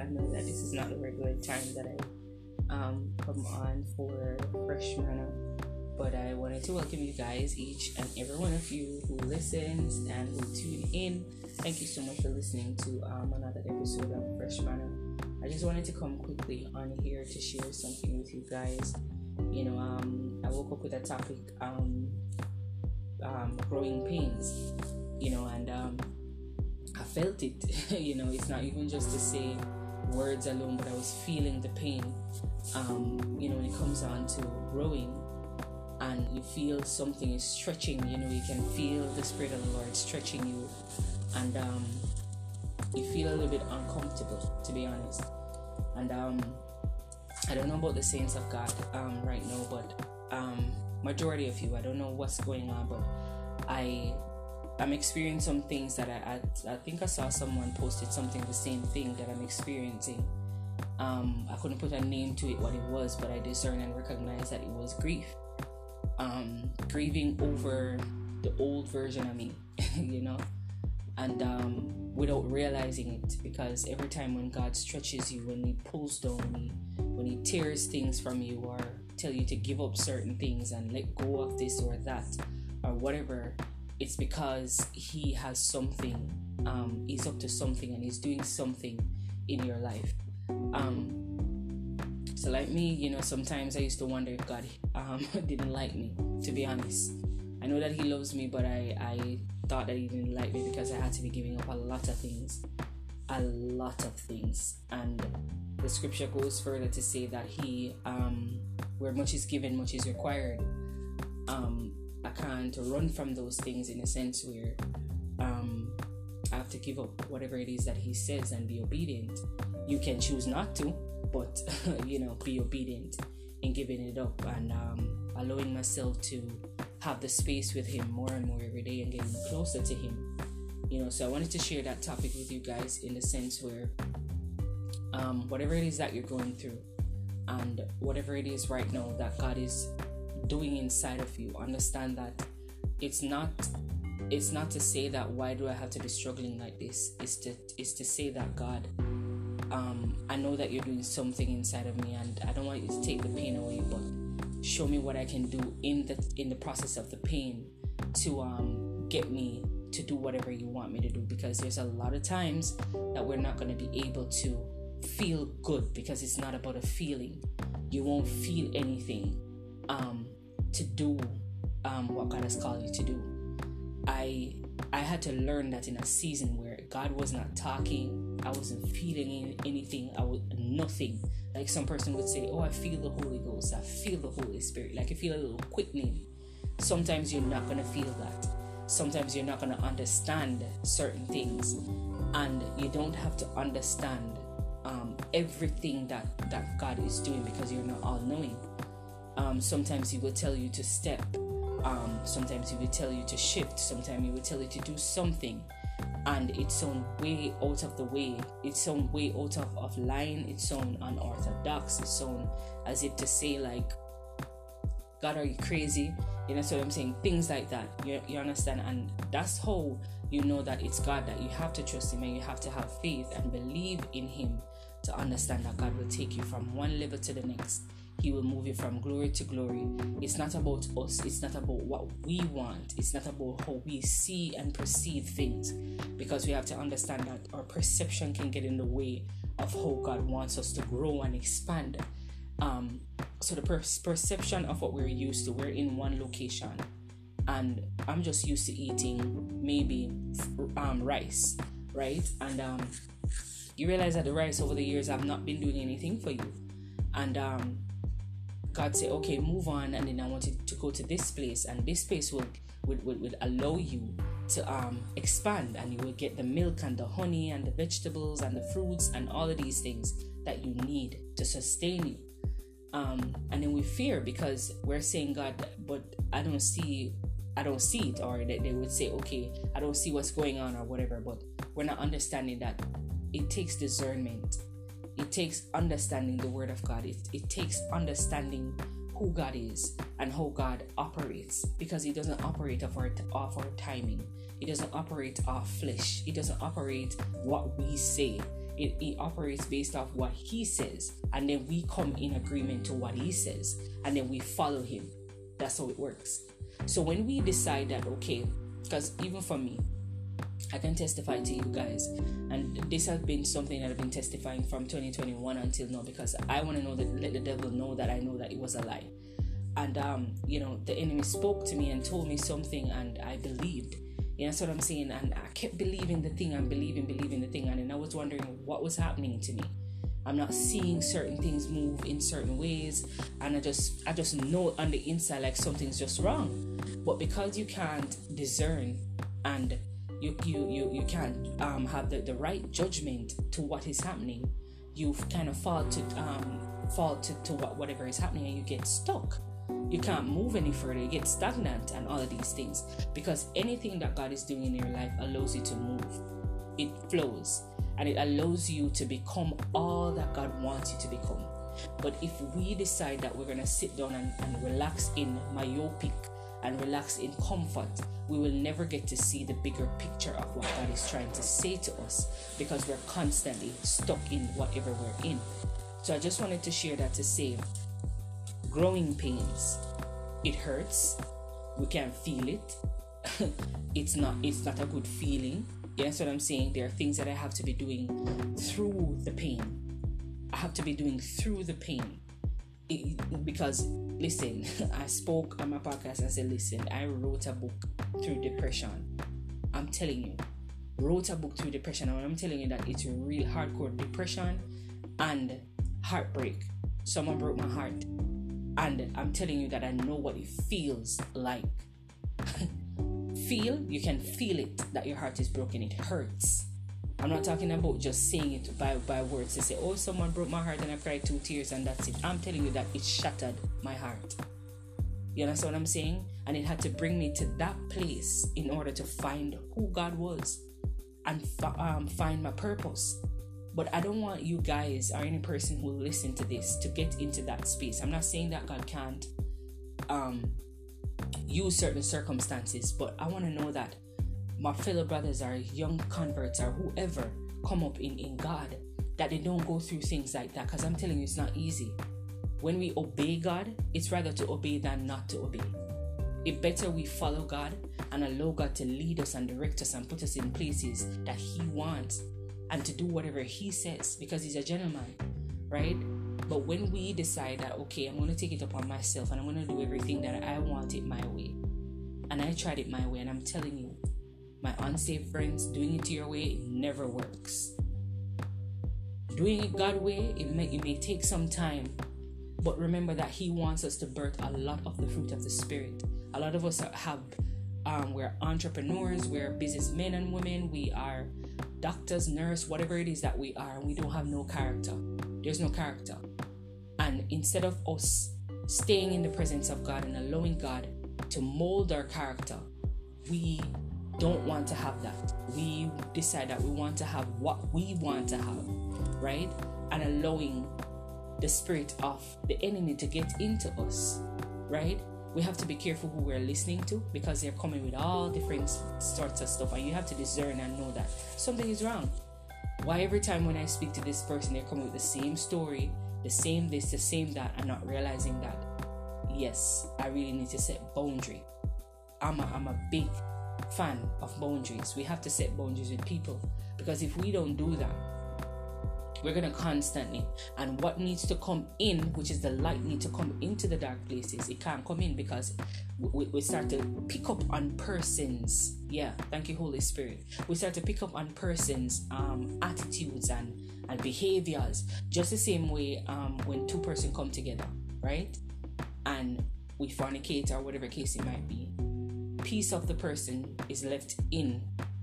I know that this is not the regular time that I um, come on for Fresh Manna, but I wanted to welcome you guys, each and every one of you who listens and who tune in. Thank you so much for listening to um, another episode of Fresh Manna. I just wanted to come quickly on here to share something with you guys. You know, um, I woke up with a topic, um, um, growing pains. You know, and um, I felt it. you know, it's not even just to say words alone, but I was feeling the pain. Um, you know, when it comes on to growing and you feel something is stretching, you know, you can feel the Spirit of the Lord stretching you and um, you feel a little bit uncomfortable, to be honest. And um, I don't know about the saints of God um, right now, but um, majority of you, I don't know what's going on, but I I'm experiencing some things that I, I, I think I saw someone posted something the same thing that I'm experiencing. Um, I couldn't put a name to it what it was, but I discerned and recognized that it was grief. Um, grieving over the old version of me, you know, and um, without realizing it, because every time when God stretches you, when He pulls down, He when He tears things from you, or tell you to give up certain things and let go of this or that, or whatever, it's because he has something um, he's up to something and he's doing something in your life. Um, so like me you know sometimes i used to wonder if god um, didn't like me to be honest. I know that he loves me but I, I thought that he didn't like me because i had to be giving up a lot of things a lot of things. And the scripture goes further to say that he um, where much is given much is required. Um, I can't run from those things in a sense where um, I have to give up whatever it is that he says and be obedient. You can choose not to, but you know, be obedient in giving it up and um, allowing myself to have the space with him more and more every day and getting closer to him. You know, so I wanted to share that topic with you guys in the sense where um, whatever it is that you're going through and whatever it is right now that God is doing inside of you understand that it's not it's not to say that why do i have to be struggling like this. It's to it's to say that god um, i know that you're doing something inside of me and i don't want you to take the pain away but show me what i can do in the in the process of the pain to um, get me to do whatever you want me to do because there's a lot of times that we're not going to be able to feel good because it's not about a feeling. You won't feel anything um, to do um, what God has called you to do. I I had to learn that in a season where God was not talking, I wasn't feeling anything, I was nothing. Like some person would say, "Oh, I feel the Holy Ghost, I feel the Holy Spirit." Like you feel a little quickening. Sometimes you're not gonna feel that. Sometimes you're not gonna understand certain things, and you don't have to understand um, everything that that God is doing because you're not all knowing um, sometimes he will tell you to step. Um, sometimes he will tell you to shift. Sometimes he will tell you to do something, and it's some way out of the way. It's some way out of, of line. It's some unorthodox. It's some as if to say like, God, are you crazy? You know, so I'm saying things like that. You, you understand, and that's how you know that it's God that you have to trust Him and you have to have faith and believe in Him to understand that God will take you from one level to the next he will move you from glory to glory. It's not about us, it's not about what we want, it's not about how we see and perceive things. Because we have to understand that our perception can get in the way of how God wants us to grow and expand. Um, so the per- perception of what we're used to, we're in one location, and I'm just used to eating maybe um, rice, right? And um, you realize that the rice over the years have not been doing anything for you, and um, God say, okay, move on, and then I want you to go to this place, and this place will will, will, will allow you to um, expand, and you will get the milk and the honey and the vegetables and the fruits and all of these things that you need to sustain you. Um, and then we fear because we're saying, God, but I don't see, I don't see it, or they, they would say, okay, I don't see what's going on or whatever, but we're not understanding that it takes discernment it takes understanding the word of God. It, it takes understanding who God is and how God operates because He doesn't operate off our, off our timing. He doesn't operate off flesh. He doesn't operate what we say. it, it operates based off what he says, and then we come in agreement to what he says, and then we follow him. That's how it works. So when we decide that, okay, because even for me, I can testify to you guys, and this has been something that I've been testifying from 2021 until now because I want to know that let the devil know that I know that it was a lie, and um, you know, the enemy spoke to me and told me something, and I believed. You know, that's what I'm saying, and I kept believing the thing and believing, believing the thing, and then I was wondering what was happening to me. I'm not seeing certain things move in certain ways, and I just I just know on the inside like something's just wrong. But because you can't discern and you you you, you can't um, have the, the right judgment to what is happening, you kind of fall to um, fall to, to what, whatever is happening and you get stuck. You can't move any further, you get stagnant and all of these things. Because anything that God is doing in your life allows you to move. It flows and it allows you to become all that God wants you to become. But if we decide that we're going to sit down and, and relax in myopic and relax in comfort, we will never get to see the bigger picture of what God is trying to say to us because we're constantly stuck in whatever we're in. So I just wanted to share that to say growing pains, it hurts, we can feel it. it's not it's not a good feeling you what I'm saying? There are things that I have to be doing through the pain. I have to be doing through the pain. It, because, listen, I spoke on my podcast. I said, listen, I wrote a book through depression. I'm telling you, wrote a book through depression. And I'm telling you that it's real hardcore depression and heartbreak. Someone broke my heart. And I'm telling you that I know what it feels like. feel, you can feel it that your heart is broken. It hurts. I'm not talking about just saying it by, by words to say, oh, someone broke my heart and I cried two tears and that's it. I'm telling you that it shattered my heart. You understand what I'm saying? And it had to bring me to that place in order to find who God was and um, find my purpose. But I don't want you guys or any person who listen to this to get into that space. I'm not saying that God can't um, use certain circumstances, but I want to know that my fellow brothers are young converts or whoever come up in, in God, that they don't go through things like that. Because I'm telling you, it's not easy. When we obey God, it's rather to obey than not to obey. It better we follow God and allow God to lead us and direct us and put us in places that He wants and to do whatever He says because He's a gentleman, right? But when we decide that, okay, I'm going to take it upon myself and I'm going to do everything that I want it my way, and I tried it my way, and I'm telling you, my unsafe friends, doing it your way it never works. Doing it God way, it may, it may take some time, but remember that He wants us to birth a lot of the fruit of the Spirit. A lot of us have, um, we're entrepreneurs, we're businessmen and women, we are doctors, nurse, whatever it is that we are, and we don't have no character. There's no character. And instead of us staying in the presence of God and allowing God to mold our character, we don't want to have that. We decide that we want to have what we want to have, right? And allowing the spirit of the enemy to get into us, right? We have to be careful who we're listening to because they're coming with all different sorts of stuff, and you have to discern and know that something is wrong. Why every time when I speak to this person, they're coming with the same story, the same this, the same that, and not realizing that, yes, I really need to set boundary. I'm a, I'm a big fan of boundaries. We have to set boundaries with people. Because if we don't do that, we're gonna constantly and what needs to come in which is the light need to come into the dark places. It can't come in because we, we start to pick up on persons. Yeah thank you holy spirit. We start to pick up on persons um, attitudes and and behaviors. Just the same way um, when two person come together right? And we fornicate or whatever case it might be piece of the person is left in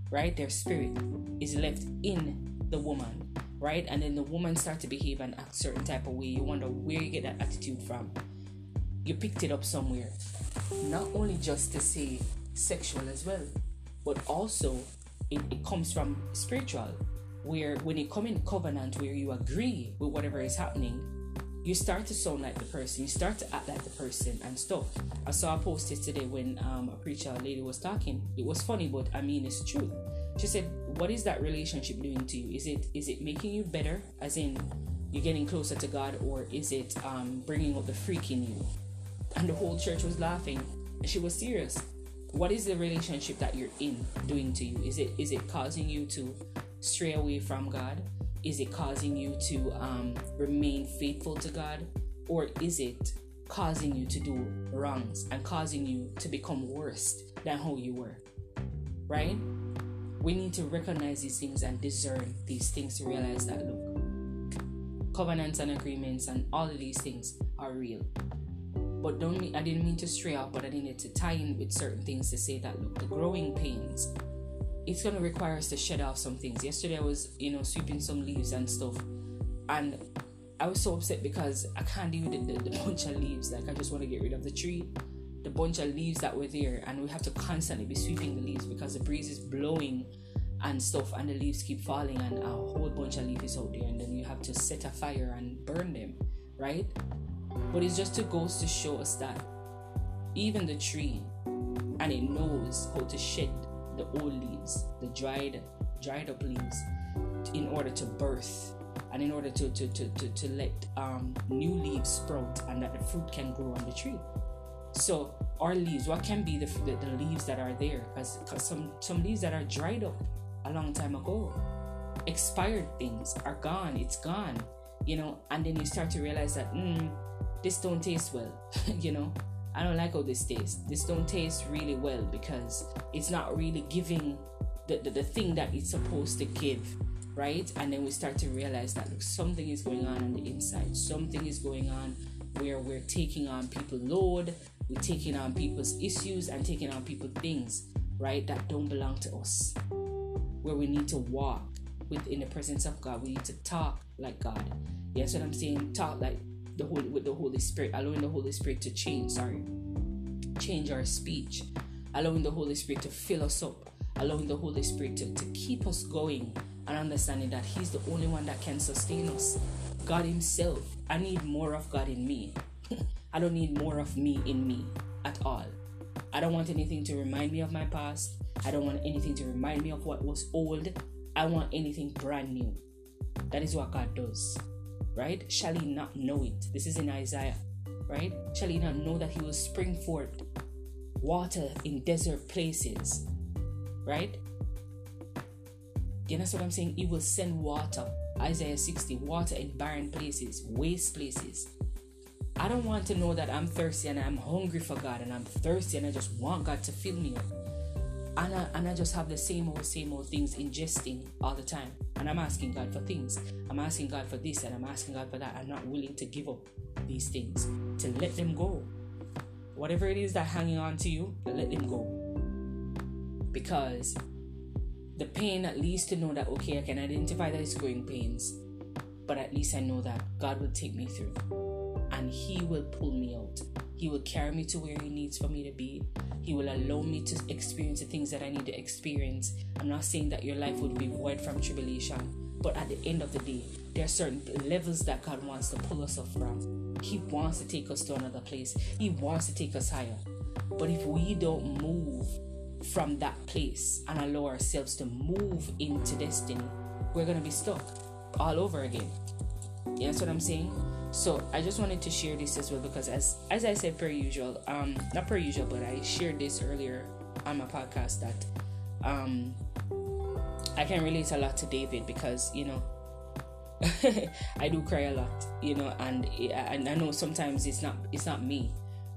right? Their spirit is left in the woman right? And then the woman start to behave and act certain type of way. You wonder where you get that attitude from. You picked it up somewhere. Not only just to say sexual as well but also it, it comes from spiritual where when you come in covenant where you agree with whatever is happening, you start to sound like the person, you start to act like the person and stuff. I saw a post yesterday when um, a preacher lady was talking. It was funny, but I mean it's true. She said, "What is that relationship doing to you? Is it is it making you better, as in you're getting closer to God, or is it um, bringing out the freak in you?" And the whole church was laughing, she was serious. What is the relationship that you're in doing to you? Is it is it causing you to stray away from God? Is it causing you to um, remain faithful to God, or is it causing you to do wrongs and causing you to become worse than who you were? Right? We need to recognize these things and discern these things to realize that look, covenants and agreements and all of these things are real. But don't I didn't mean to stray off, but I needed to tie in with certain things to say that look, the growing pains, it's gonna require us to shed off some things. Yesterday I was, you know, sweeping some leaves and stuff, and I was so upset because I can't deal with the, the, the bunch of leaves. Like I just want to get rid of the tree, the bunch of leaves that were there, and we have to constantly be sweeping the leaves because the breeze is blowing and stuff, and the leaves keep falling, and a whole bunch of leaves out there, and then you have to set a fire and burn them, right? But it's just to goes to show us that even the tree, and it knows how to shed the old leaves, the dried, dried up leaves, in order to birth and in order to to, to, to, to let um, new leaves sprout and that the fruit can grow on the tree. So our leaves what can be the, the, the leaves that are there? Because some some leaves that are dried up a long time ago expired things are gone it's gone you know and then you start to realize that mm, this don't taste well you know i don't like how this tastes this don't taste really well because it's not really giving the, the, the thing that it's supposed to give right? And then we start to realize that look, something is going on on the inside. Something is going on where we're taking on people load, we're taking on people's issues and taking on people things, right? That don't belong to us. Where we need to walk within the presence of God. We need to talk like God. Yes, what I'm saying. Talk like the Holy with the Holy Spirit, allowing the Holy Spirit to change. Sorry, change our speech, allowing the Holy Spirit to fill us up, allowing the Holy Spirit to, to keep us going and understanding that He's the only one that can sustain us. God Himself. I need more of God in me. I don't need more of me in me at all. I don't want anything to remind me of my past. I don't want anything to remind me of what was old. I want anything brand new. That is what God does. Right? Shall he not know it? This is in Isaiah. Right? Shall he not know that he will spring forth water in desert places? Right? You understand what I'm saying? He will send water. Isaiah 60, water in barren places, waste places. I don't want to know that I'm thirsty and I'm hungry for God and I'm thirsty and I just want God to fill me up. And I, and I just have the same old, same old things ingesting all the time. And I'm asking God for things. I'm asking God for this and I'm asking God for that. I'm not willing to give up these things, to let them go. Whatever it is that hanging on to you, let them go. Because the pain at least to know that okay i can identify that it's growing pains but at least i know that god will take me through and he will pull me out. He will carry me to where he needs for me to be. He will allow me to experience the things that i need to experience. I'm not saying that your life would be void from tribulation but at the end of the day there are certain levels that god wants to pull us up from. He wants to take us to another place. He wants to take us higher. But if we don't move from that place and allow ourselves to move into destiny, we're going to be stuck all over again. Yeah, that's what I'm saying. So I just wanted to share this as well because as as I said per usual, um not per usual, but I shared this earlier on my podcast that um I can relate a lot to David because you know I do cry a lot, you know, and and I know sometimes it's not it's not me,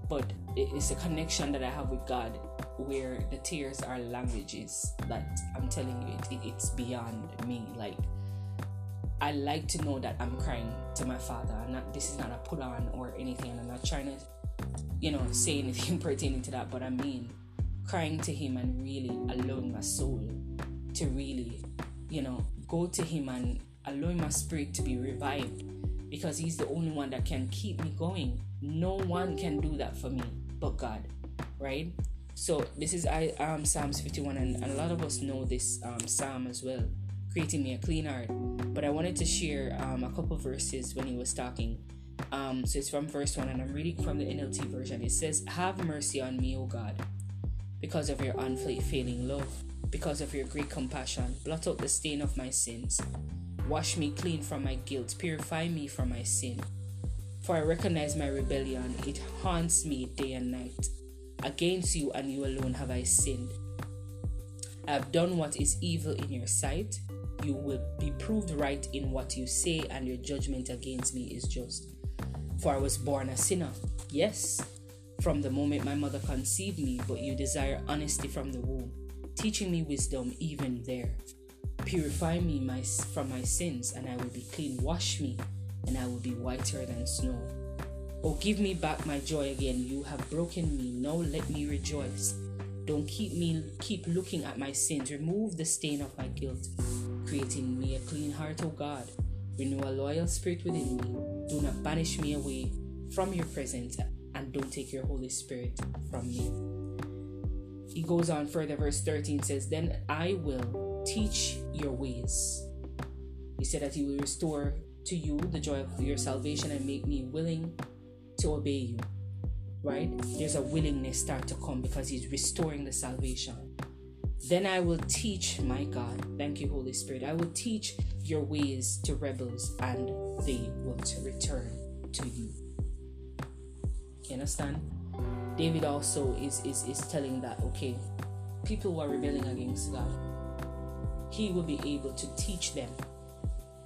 but it's a connection that I have with God where the tears are languages that I'm telling you it, it, it's beyond me. Like I like to know that I'm crying to my father. And not this is not a put on or anything. I'm not trying to you know say anything pertaining to that but I mean crying to him and really allowing my soul to really you know go to him and allowing my spirit to be revived because he's the only one that can keep me going. No one can do that for me but God right? So this is I um Psalms 51 and, and a lot of us know this um, psalm as well, creating me a clean heart. But I wanted to share um, a couple verses when he was talking. Um, so it's from verse 1 and I'm reading from the NLT version. It says, Have mercy on me, O God, because of your unfailing love. because of your great compassion. Blot out the stain of my sins. Wash me clean from my guilt. Purify me from my sin. For I recognize my rebellion. It haunts me day and night. Against you and you alone have I sinned. I have done what is evil in your sight. You will be proved right in what you say, and your judgment against me is just. For I was born a sinner. Yes, from the moment my mother conceived me, but you desire honesty from the womb, teaching me wisdom even there. Purify me my, from my sins, and I will be clean. Wash me, and I will be whiter than snow. Oh, give me back my joy again. You have broken me. Now let me rejoice. Don't keep me keep looking at my sins. Remove the stain of my guilt, creating me a clean heart, O God. Renew a loyal spirit within me. Do not banish me away from your presence, and don't take your Holy Spirit from me. He goes on further, verse 13 says, Then I will teach your ways. He said that he will restore to you the joy of your salvation and make me willing to obey you. Right? There's a willingness start to come because he's restoring the salvation. Then I will teach my God. Thank you, Holy Spirit. I will teach your ways to rebels and they will return to you. You understand? David also is, is, is telling that, okay, people who are rebelling against God, he will be able to teach them.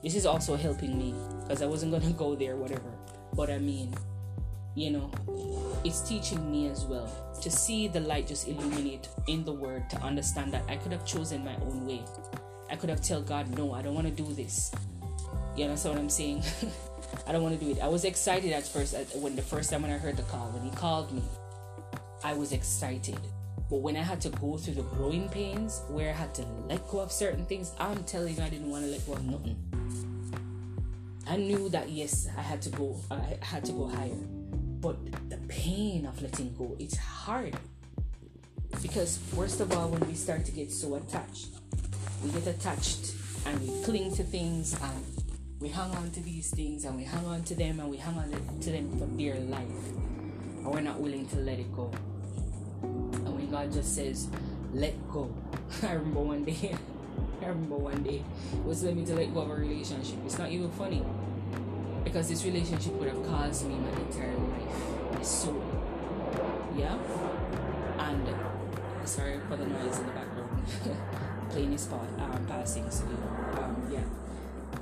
This is also helping me because I wasn't going to go there, whatever. But I mean, you know, it's teaching me as well to see the light just illuminate in the word to understand that I could have chosen my own way. I could have tell God, no, I don't want to do this. You understand what I'm saying? I don't want to do it. I was excited at first when the first time when I heard the call, when he called me, I was excited. But when I had to go through the growing pains, where I had to let go of certain things, I'm telling you, I didn't want to let go of nothing. I knew that yes, I had to go. I had to go higher but the pain of letting go, it's hard. Because, first of all, when we start to get so attached, we get attached and we cling to things and we hang on to these things and we hang on to them and we hang on to them for dear life. And we're not willing to let it go. And when God just says, let go. I remember one day, I remember one day, was telling me to let go of a relationship. It's not even funny because this relationship would have caused me my entire life, my soul. Yeah? And sorry for the noise in the background. Playing his part, um, passing, so um, yeah.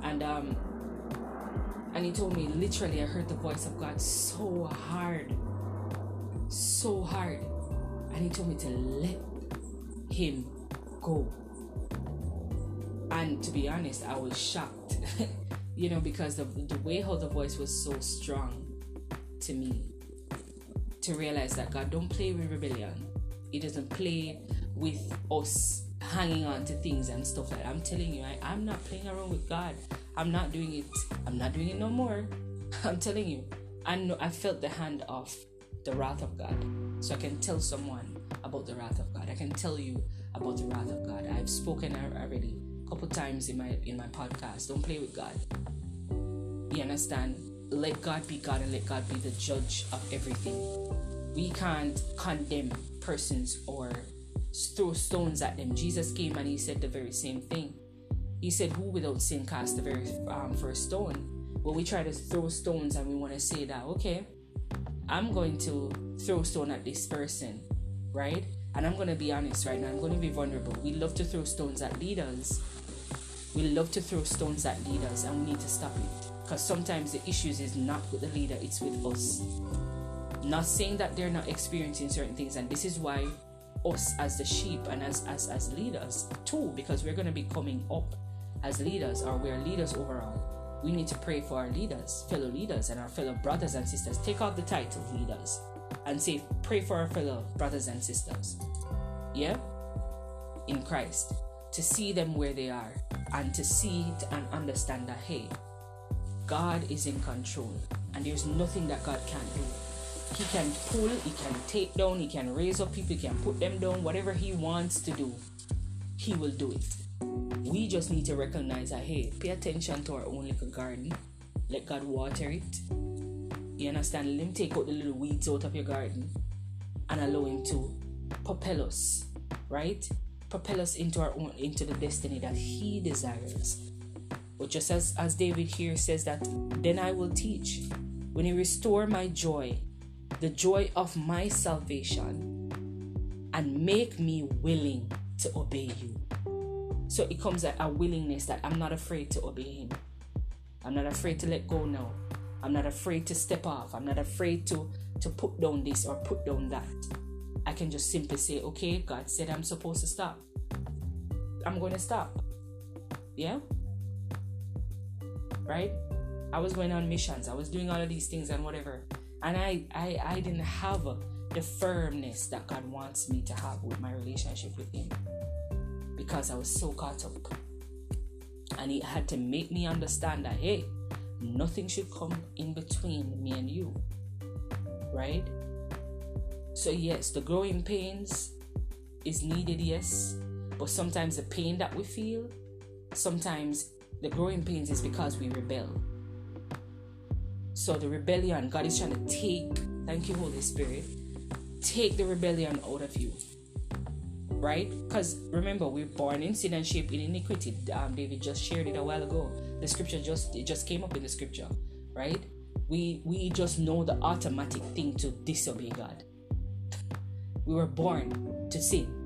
And um, and he told me literally, I heard the voice of God so hard, so hard, and he told me to let him go. And to be honest, I was shocked you know, because the, the way how the voice was so strong to me to realize that God don't play with rebellion. He doesn't play with us hanging on to things and stuff like that. I'm telling you, I, I'm not playing around with God. I'm not doing it. I'm not doing it no more. I'm telling you. I know I felt the hand of the wrath of God. So I can tell someone about the wrath of God. I can tell you about the wrath of God. I've spoken already couple times in my in my podcast. Don't play with God. You understand? Let God be God and let God be the judge of everything. We can't condemn persons or throw stones at them. Jesus came and he said the very same thing. He said, Who without sin cast the very um, first stone? But we try to throw stones and we want to say that, okay, I'm going to throw stone at this person, right? And I'm going to be honest right now, I'm going to be vulnerable. We love to throw stones at leaders we love to throw stones at leaders and we need to stop it. Because sometimes the issues is not with the leader, it's with us. Not saying that they're not experiencing certain things, and this is why us as the sheep and as as, as leaders too, because we're gonna be coming up as leaders or we're leaders overall. We need to pray for our leaders, fellow leaders, and our fellow brothers and sisters. Take off the title leaders and say, pray for our fellow brothers and sisters. Yeah? In Christ to see them where they are and to see it and understand that hey, God is in control and there's nothing that God can't do. He can pull, he can take down, he can raise up people, he can put them down, whatever he wants to do, he will do it. We just need to recognize that hey, pay attention to our own little garden. Let God water it. You understand? Let him take out the little weeds out of your garden and allow him to propel us, right? Propel us into our own into the destiny that He desires. But just as, as David here says that, then I will teach. When you restore my joy, the joy of my salvation, and make me willing to obey you. So it comes a, a willingness that I'm not afraid to obey him. I'm not afraid to let go now. I'm not afraid to step off. I'm not afraid to to put down this or put down that. I can just simply say, okay, God said I'm supposed to stop. I'm going to stop. Yeah? Right? I was going on missions. I was doing all of these things and whatever. And I, I, I didn't have the firmness that God wants me to have with my relationship with Him because I was so caught up. And He had to make me understand that, hey, nothing should come in between me and you. Right? So, yes, the growing pains is needed, yes, but sometimes the pain that we feel, sometimes the growing pains is because we rebel. So, the rebellion, God is trying to take, thank you, Holy Spirit, take the rebellion out of you. Right? Because remember, we're born in sin and shaped in iniquity. Um, David just shared it a while ago. The scripture just it just came up in the scripture, right? We we just know the automatic thing to disobey God. We were born to sin.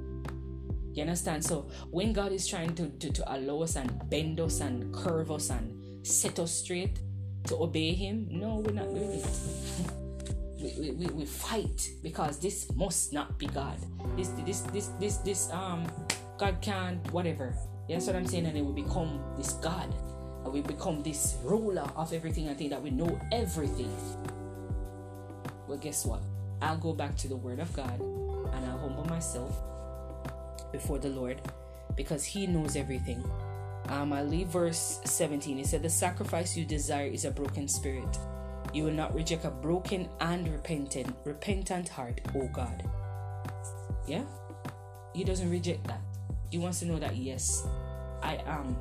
You understand? So when God is trying to, to, to allow us and bend us and curve us and set us straight to obey Him, no, we're not doing it. we, we, we fight because this must not be God. This this this this this um God can't whatever. That's what I'm saying, and it will become this God. And we become this ruler of everything and think that we know everything. Well, guess what? I'll go back to the Word of God and I'll humble myself before the Lord because He knows everything. Um, I leave verse 17. It said, The sacrifice you desire is a broken spirit. You will not reject a broken and repentant, repentant heart, oh God. Yeah? He doesn't reject that. He wants to know that, yes, I am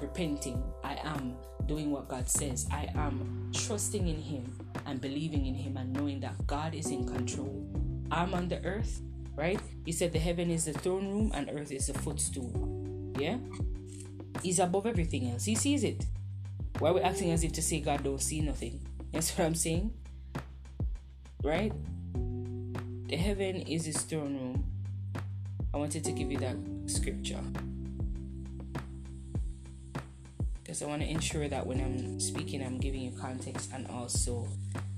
repenting. I am doing what God says. I am trusting in Him and believing in Him and knowing that God is in control. I'm on the earth, right? He said the heaven is the throne room and earth is the footstool. Yeah? He's above everything else. He sees it. Why are we acting as if to say God don't see nothing? That's what I'm saying. Right? The heaven is his throne room. I wanted to give you that scripture. Because I want to ensure that when I'm speaking, I'm giving you context and also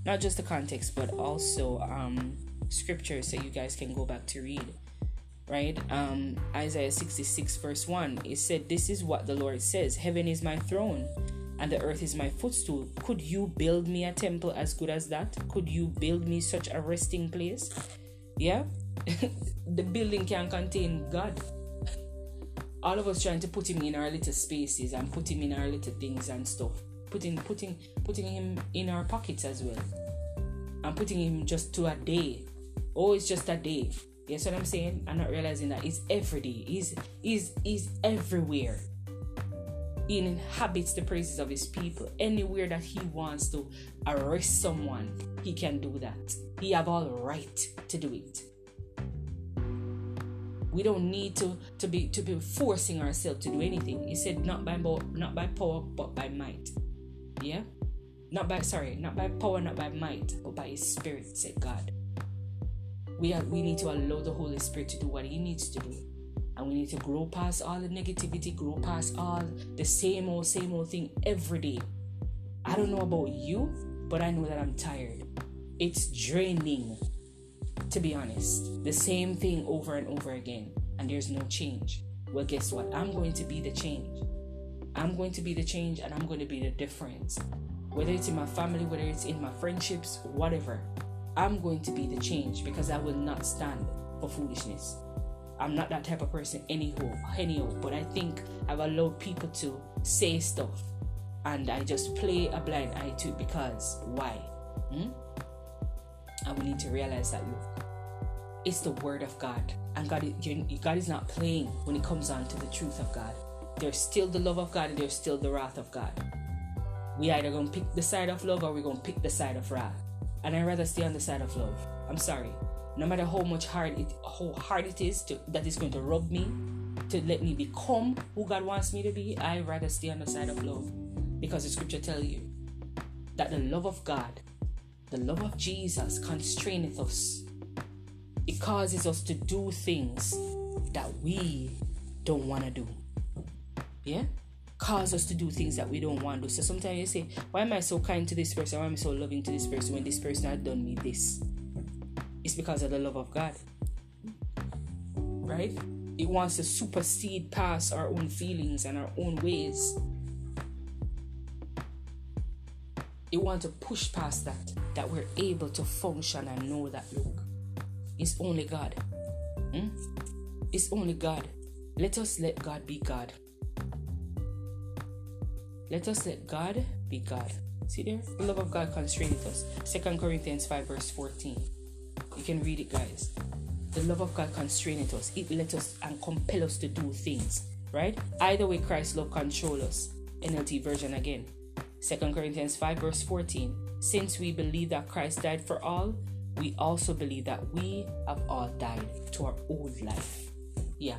not just the context, but also um, scripture so you guys can go back to read right? Um isaiah 66 verse 1 it said this is what the lord says heaven is my throne and the earth is my footstool. Could you build me a temple as good as that? Could you build me such a resting place? Yeah? The building can contain god. All of us trying to put him in our little spaces and put him in our little things and stuff. Putting putting putting him in our pockets as well. And putting him just to a day oh, it's just a day. Yes, what I'm saying? I'm not realizing that it's every day. He's he's he's everywhere. He inhabits the praises of his people. Anywhere that he wants to arrest someone, he can do that. He have all right to do it. We don't need to, to be to be forcing ourselves to do anything. He said not by not by power but by might. Yeah? Not by sorry, not by power, not by might, but by his spirit, said God we are, we need to allow the Holy Spirit to do what He needs to do. And we need to grow past all the negativity, grow past all the same old, same old thing every day. I don't know about you, but I know that I'm tired. It's draining, to be honest. The same thing over and over again, and there's no change. Well, guess what? I'm going to be the change. I'm going to be the change, and I'm going to be the difference. Whether it's in my family, whether it's in my friendships, whatever. I'm going to be the change because I will not stand for foolishness. I'm not that type of person anyhow, anyhow. But I think I've allowed people to say stuff, and I just play a blind eye to it because why? Hmm? And we need to realize that look, it's the word of God, and God, God is not playing when it comes on to the truth of God. There's still the love of God, and there's still the wrath of God. We either gonna pick the side of love or we're gonna pick the side of wrath and I'd rather stay on the side of love. I'm sorry. no matter how much hard it how hard it is to that is going to rub me to let me become who God wants me to be, I rather stay on the side of love. Because the scripture tell you that the love of God, the love of Jesus constraineth us. It causes us to do things that we don't want to do. Yeah? Cause us to do things that we don't want to. So sometimes you say, Why am I so kind to this person? Why am I so loving to this person when this person has done me this? It's because of the love of God. Right? It wants to supersede past our own feelings and our own ways. It wants to push past that, that we're able to function and know that, look, it's only God. Hmm? It's only God. Let us let God be God. Let us let God be God. See there? The love of God constraineth us. Second Corinthians 5, verse 14. You can read it, guys. The love of God constraineth us. It let us and compel us to do things. Right? Either way, Christ's love control us. NLT version again. Second Corinthians 5, verse 14. Since we believe that Christ died for all, we also believe that we have all died to our old life. Yeah,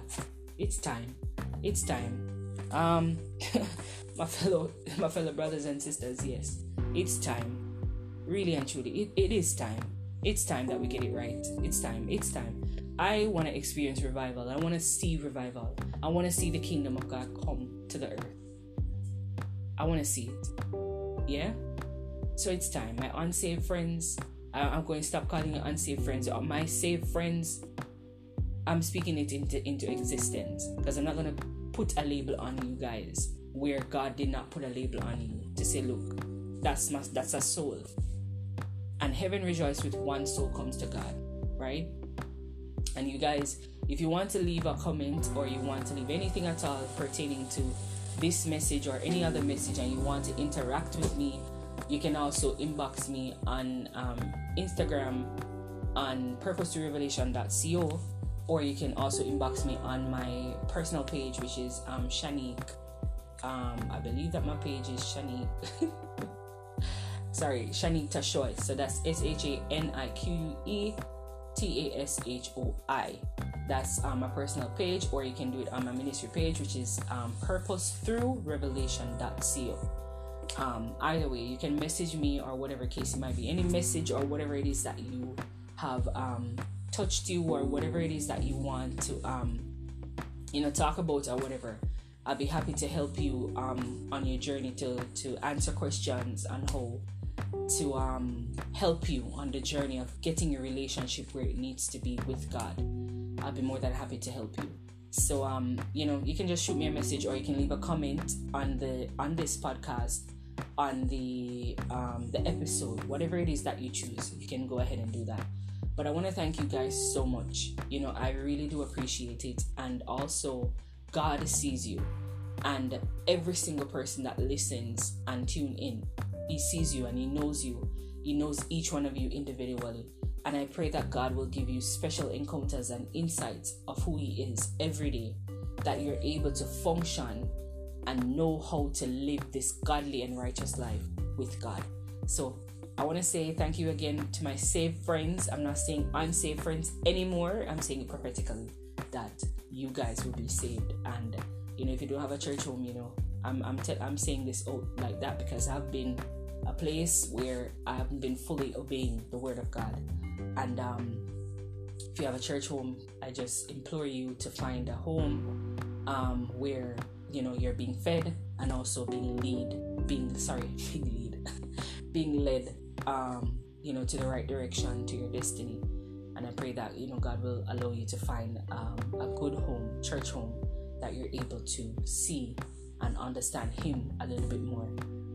it's time. It's time. Um, my fellow, my fellow brothers and sisters, yes, it's time. Really and truly, it, it is time. It's time that we get it right. It's time. It's time. I want to experience revival. I want to see revival. I want to see the kingdom of God come to the earth. I want to see it. Yeah? So it's time. My unsaved friends, I'm going to stop calling you unsaved friends. Or my saved friends, I'm speaking it into, into existence. Because I'm not going to put a label on you guys where God did not put a label on you to say, look, that's my, that's a soul. And heaven rejoices with one soul comes to God, right? And you guys, if you want to leave a comment or you want to leave anything at all pertaining to this message or any other message and you want to interact with me you can also inbox me on um, Instagram on purpose to revelation.co or you can also inbox me on my personal page which is um, Shanique. Um, I believe that my page is Shanique. Sorry, Shanique Tashoi. So that's S H A N I Q U E T A S H O I. That's um, my personal page, or you can do it on my ministry page, which is um, purpose through revelation.co um, either way you can message me or whatever case it might be any message or whatever it is that you have um, touched you or whatever it is that you want to um, you know talk about or whatever i'll be happy to help you um, on your journey to to answer questions and how to um, help you on the journey of getting your relationship where it needs to be with god i'll be more than happy to help you so um you know you can just shoot me a message or you can leave a comment on the on this podcast on the um, the episode, whatever it is that you choose, you can go ahead and do that. But I want to thank you guys so much. You know, I really do appreciate it, and also God sees you, and every single person that listens and tune in, He sees you and He knows you. He knows each one of you individually. And I pray that God will give you special encounters and insights of who He is every day, that you're able to function and know how to live this godly and righteous life with God. So I want to say thank you again to my saved friends. I'm not saying unsaved friends anymore. I'm saying it prophetically that you guys will be saved. And you know, if you don't have a church home, you know, I'm I'm te- I'm saying this out like that because I've been a place where I haven't been fully obeying the word of God. And um, if you have a church home, I just implore you to find a home um, where you know you're being fed and also being lead being sorry being lead being led um you know to the right direction to your destiny and i pray that you know god will allow you to find um, a good home church home that you're able to see and understand him a little bit more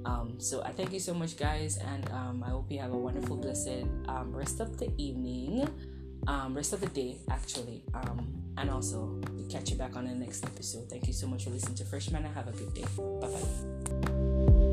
um, so i thank you so much guys and um, i hope you have a wonderful blessed um, rest of the evening um, rest of the day actually um, and also, we catch you back on the next episode. Thank you so much for listening to Fresh Manna. And have a good day. Bye bye.